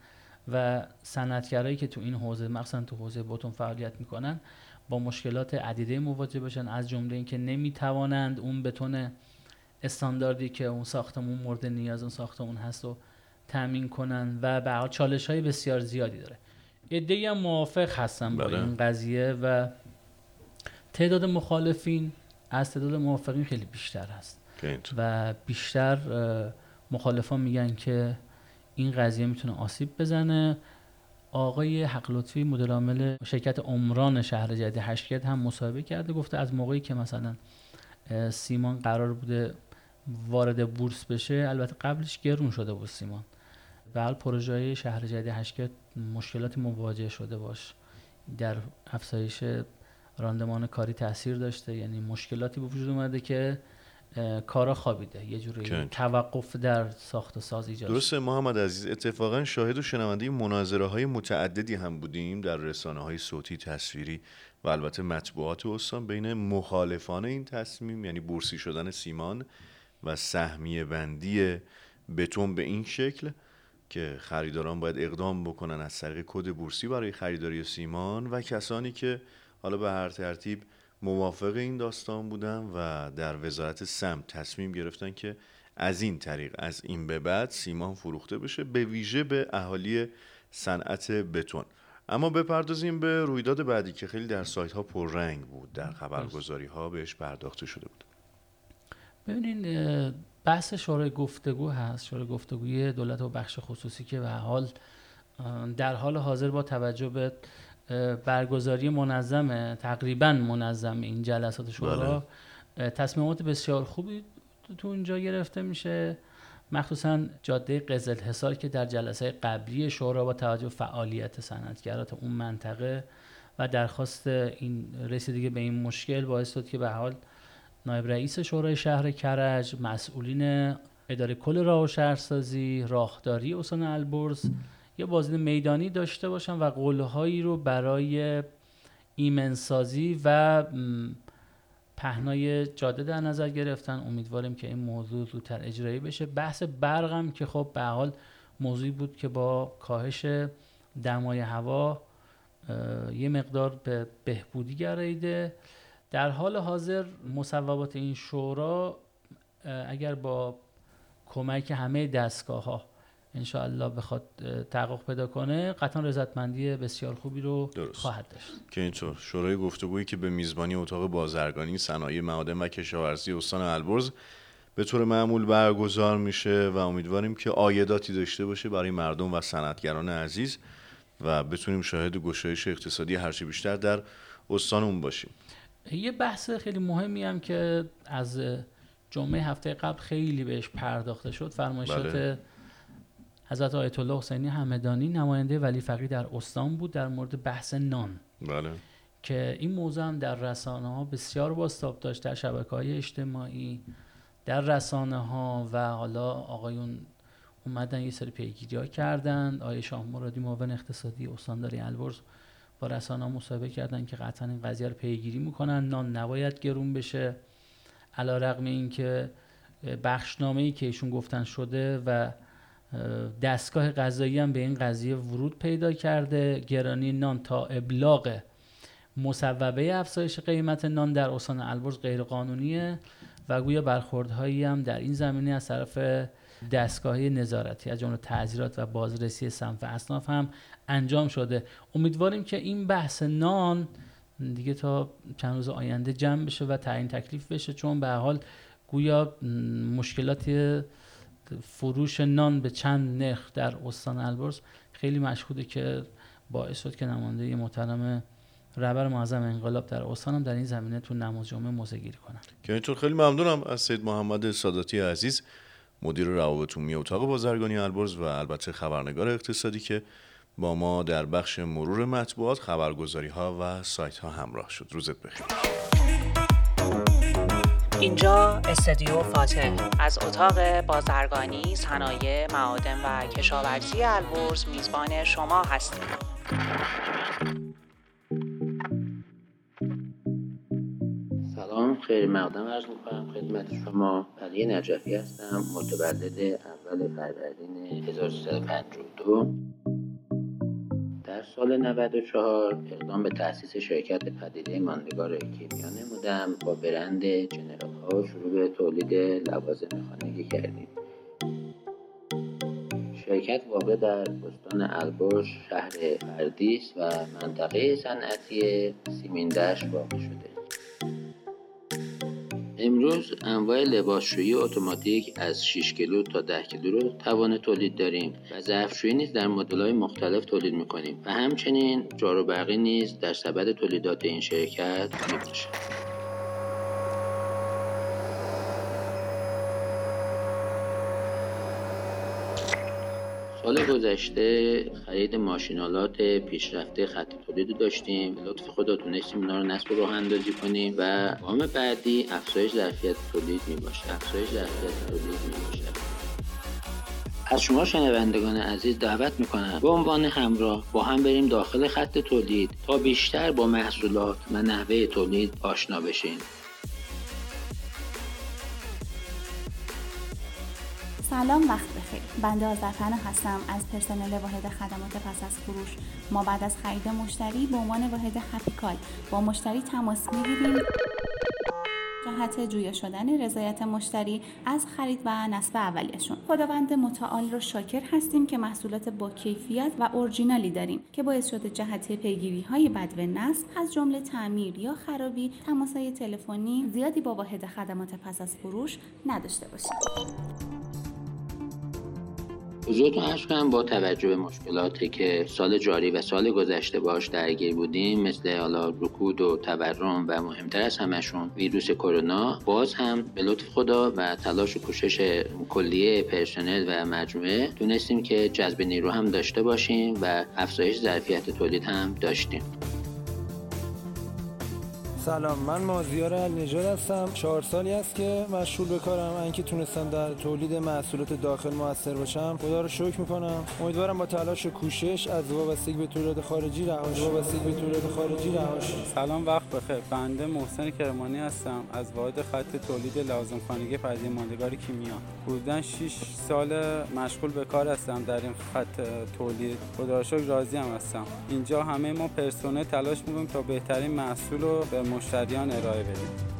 و صنعتگرایی که تو این حوزه مخصوصا تو حوزه بوتون فعالیت می‌کنن با مشکلات عدیده مواجه بشن. از جمله اینکه نمی‌توانند اون بتون استانداردی که اون ساختمون مورد نیاز اون ساختمون هست و تامین کنن و به چالش های بسیار زیادی داره. ایده هم موافق هستن با بله. این قضیه و تعداد مخالفین از تعداد موافقین خیلی بیشتر هست. و بیشتر مخالفان میگن که این قضیه می‌تونه آسیب بزنه. آقای حق لطفی مدیر عامل شرکت عمران شهر جدید هشتگرد هم مصاحبه کرده گفته از موقعی که مثلا سیمان قرار بوده وارد بورس بشه البته قبلش گرون شده بود سیمان. و حال پروژه شهر جدید هشتگرد مشکلاتی مواجه شده باش. در افزایش راندمان کاری تاثیر داشته یعنی مشکلاتی به وجود اومده که کارا خوابیده. یه جوری توقف در ساخت و ساز ایجاد درسته محمد عزیز اتفاقا شاهد و شنونده مناظره های متعددی هم بودیم در رسانه های صوتی تصویری و البته مطبوعات استان بین مخالفان این تصمیم یعنی بورسی شدن سیمان و سهمیه بندی بتون به این شکل که خریداران باید اقدام بکنن از طریق کد بورسی برای خریداری سیمان و کسانی که حالا به هر ترتیب موافق این داستان بودن و در وزارت سم تصمیم گرفتن که از این طریق از این به بعد سیمان فروخته بشه به ویژه به اهالی صنعت بتون. اما بپردازیم به رویداد بعدی که خیلی در سایت ها پررنگ بود در خبرگزاری ها بهش پرداخته شده بود. ببینین بحث شورای گفتگو هست شورای گفتگوی دولت و بخش خصوصی که به حال در حال حاضر با توجه به برگزاری منظم تقریبا منظم این جلسات شورا بله. تصمیمات بسیار خوبی تو اونجا گرفته میشه مخصوصا جاده قزل حصار که در جلسه قبلی شورا با توجه فعالیت صنعتگرات اون منطقه و درخواست این رسیدگی به این مشکل باعث شد که به حال نایب رئیس شورای شهر کرج مسئولین اداره کل راه و شهرسازی راهداری استان البرز یه بازدید میدانی داشته باشن و قولهایی رو برای ایمنسازی و پهنای جاده در نظر گرفتن. امیدواریم که این موضوع زودتر اجرایی بشه. بحث برقم که خب به حال موضوعی بود که با کاهش دمای هوا یه مقدار به بهبودی گراییده در حال حاضر مصوبات این شورا اگر با کمک همه دستگاه ها انشاءالله بخواد تحقق پیدا کنه قطعا رضایتمندی بسیار خوبی رو درست. خواهد داشت که اینطور شورای گفتگویی که به میزبانی اتاق بازرگانی صنایع معادن و کشاورزی استان البرز به طور معمول برگزار میشه و امیدواریم که آیداتی داشته باشه برای مردم و صنعتگران عزیز و بتونیم شاهد گشایش اقتصادی هرچی بیشتر در استانمون باشیم یه بحث خیلی مهمی هم که از جمعه هفته قبل خیلی بهش پرداخته شد فرمایشات بله. حضرت آیت الله حسینی همدانی نماینده ولی فقیه در استان بود در مورد بحث نان. بله. که این موضوع هم در رسانه ها بسیار باستاب داشت در شبکه های اجتماعی در رسانه ها و حالا آقایون اومدن یه سری پیگیری ها کردن. آیه شاه مرادی معاون اقتصادی استانداری البرز با رسانه ها مصاحبه کردن که قطعا این قضیه رو پیگیری می‌کنن. نان نباید گرون بشه. علا رقم این که بخشنامه ای که ایشون گفتن شده و دستگاه قضایی هم به این قضیه ورود پیدا کرده. گرانی نان تا ابلاغ مصوبه افزایش قیمت نان در استان البرز غیر قانونیه و گویا برخوردهایی هم در این زمینه از طرف دستگاهی نظارتی از جمله تعذیرات و بازرسی صنف اصناف هم انجام شده. امیدواریم که این بحث نان دیگه تا چند روز آینده جمع بشه و تعیین تکلیف بشه چون به حال گویا مشکلات فروش نان به چند نرخ در استان البرز خیلی مشهوده که باعث شد که نماینده محترم رهبر معظم انقلاب در استانم در این زمینه تو نماز جمعه موضع گیری کنن. که اینطور خیلی ممنونم از سید محمد ساداتی عزیز مدیر روابط عمومی اتاق بازرگانی البرز و البته خبرنگار اقتصادی که با ما در بخش مرور مطبوعات خبرگزاری ها و سایت ها همراه شد. روزت بخیر. اینجا استدیو فاتح. از اتاق بازرگانی، صنایع، معادن و کشاورزی البرز میزبان شما هستیم. سلام خیلی مقدم عرض می‌کنم خدمت شما. علی نجفی هستم متولد اول فروردین 1352 در سال 94 اقدام به تأسیس شرکت پدیده ماندگار کیمیا نمودم. با برند جنرال ها شروع به تولید لوازم خانگی کردیم. شرکت واقع در استان البرز شهر فردیس و منطقه صنعتی سیمیندش واقع شده. امروز انواع لباسشویی اتوماتیک از 6 کیلو تا 10 کیلو رو توان تولید داریم و ظرفشویی نیز در مدل‌های مختلف تولید می‌کنیم و همچنین جارو برقی نیز در سبد تولیدات این شرکت می‌باشد. سال گذشته خرید ماشینالات پیشرفته خط تولید داشتیم. لطف خدا تونستیم اونا رو نصب راه اندازی کنیم و گام بعدی افزایش ظرفیت تولید می باشه افزایش ظرفیت تولید می باشه از شما شنوندگان عزیز دعوت می‌کنم به عنوان همراه با هم بریم داخل خط تولید تا بیشتر با محصولات و نحوه تولید آشنا بشین. سلام وقت بخیر. بنده آذرپنا هستم. از پرسنل واحد خدمات پس از فروش. ما بعد از خرید مشتری به عنوان واحد هپیکال با مشتری تماس می‌گیریم. جهت جویا شدن رضایت مشتری از خرید و نصب اولیشون خداوند متعال رو شاکر هستیم که محصولات با کیفیت و اورجینالی داریم که باعث شده جهت پیگیری های بدو نصب از جمله تعمیر یا خرابی تماسهای تلفنی زیادی با واحد خدمات پس از فروش نداشته باشیم. حضورتون عرض کنم با توجه به مشکلاتی که سال جاری و سال گذشته باش درگیر بودیم مثل حالا رکود و تورم و مهمتر از همشون ویروس کرونا باز هم به لطف خدا و تلاش و کوشش کلیه پرسنل و مجموعه تونستیم که جذب نیرو هم داشته باشیم و افزایش ظرفیت تولید هم داشتیم. سلام من مازیار النژاد هستم. چهار سالی است که مشغول به کارم. انکه تونستم در تولید محصولات داخل موثر باشم. خدا رو شکر می‌کنم. امیدوارم با تلاش و کوشش از وابستگی به تولید خارجی رها وابستگی به تولید خارجی رها سلام وقت بخیر. بنده محسن کرمانی هستم. از واحد خط تولید لازم خانگی پدیده ماندگار کیمیا. حدودا 6 سال مشغول به کار هستم در این خط تولید. خدا رو شکر راضی هم هستم. اینجا همه ما پرسنل تلاش می‌کنیم تا بهترین محصول رو به مشتریان ارائه بدیم.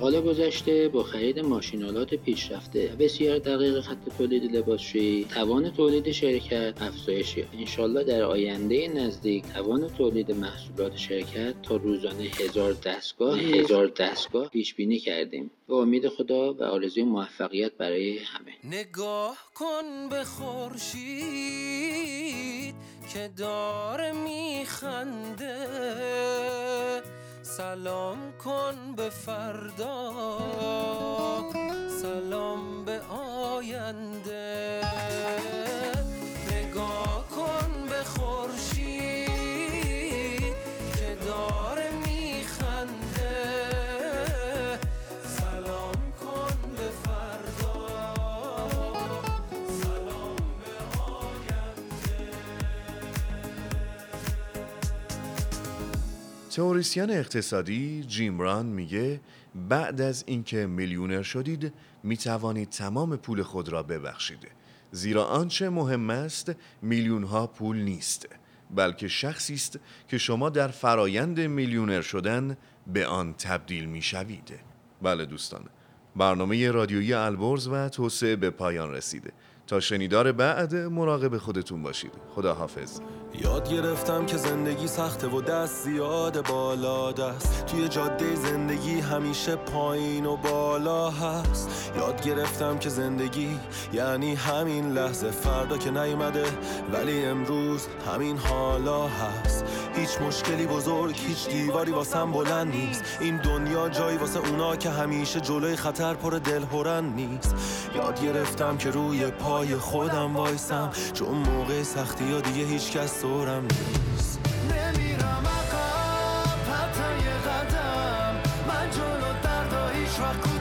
حال گذشته با خرید ماشینالات پیشرفته. و بسیار دقیق خط تولید لباسشویی توان تولید شرکت افزایش یافت انشالله در آینده نزدیک توان تولید محصولات شرکت تا روزانه هزار دستگاه هزار دستگاه پیش بینی کردیم. به امید خدا و آرزوی موفقیت برای همه. نگاه کن به خورشید. که داره میخنده. سلام کن به فردا. سلام به آینده. نگاه کن به خورشید. تئوریسین اقتصادی جیم ران میگه بعد از اینکه میلیونر شدید می توانید تمام پول خود را ببخشید. زیرا آنچه مهم است میلیون ها پول نیست بلکه شخصی است که شما در فرایند میلیونر شدن به آن تبدیل می شوید بله دوستان برنامه رادیویی البرز و توسعه به پایان رسیده تا شنیدار بعد مراقب خودتون باشید. خدا حافظ یاد گرفتم که زندگی سخته و دست زیاد بالا دست. توی جاده زندگی همیشه پایین و بالا هست. یاد گرفتم که زندگی یعنی همین لحظه. فردا که نیومده ولی امروز همین حالا هست. هیچ مشکلی بزرگ هیچ دیواری واسم بلند نیست. این دنیا جایی واسه اونا که همیشه جلوی خطر پر دلهورن نیست. یاد گرفتم که روی پای خودم وایسم. چون موقع سختی ها دیگه هیچ کس سرم نیست. نمیرم اقا حتی یه قدم. من جلو دردا هیچ وقت